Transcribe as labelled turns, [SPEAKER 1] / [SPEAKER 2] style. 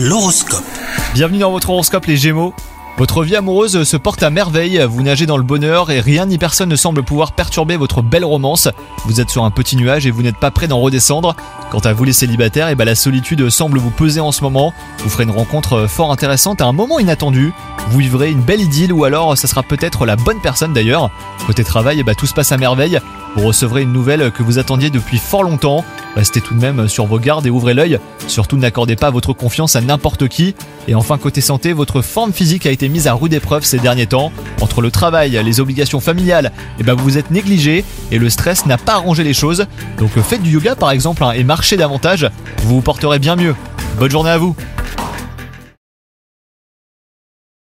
[SPEAKER 1] L'horoscope.
[SPEAKER 2] Bienvenue dans votre horoscope les Gémeaux. Votre vie amoureuse se porte à merveille, vous nagez dans le bonheur et rien ni personne ne semble pouvoir perturber votre belle romance. Vous êtes sur un petit nuage et vous n'êtes pas prêt d'en redescendre. Quant à vous les célibataires, et ben la solitude semble vous peser en ce moment. Vous ferez une rencontre fort intéressante à un moment inattendu. Vous vivrez une belle idylle ou alors ça sera peut-être la bonne personne d'ailleurs. Côté travail, et ben tout se passe à merveille. Vous recevrez une nouvelle que vous attendiez depuis fort longtemps. Restez tout de même sur vos gardes et ouvrez l'œil. Surtout n'accordez pas votre confiance à n'importe qui. Et enfin côté santé, votre forme physique a été mise à rude épreuve ces derniers temps. Entre le travail, les obligations familiales, et ben vous vous êtes négligé et le stress n'a pas arrangé les choses. Donc faites du yoga par exemple hein, et marchez davantage, vous vous porterez bien mieux. Bonne journée à vous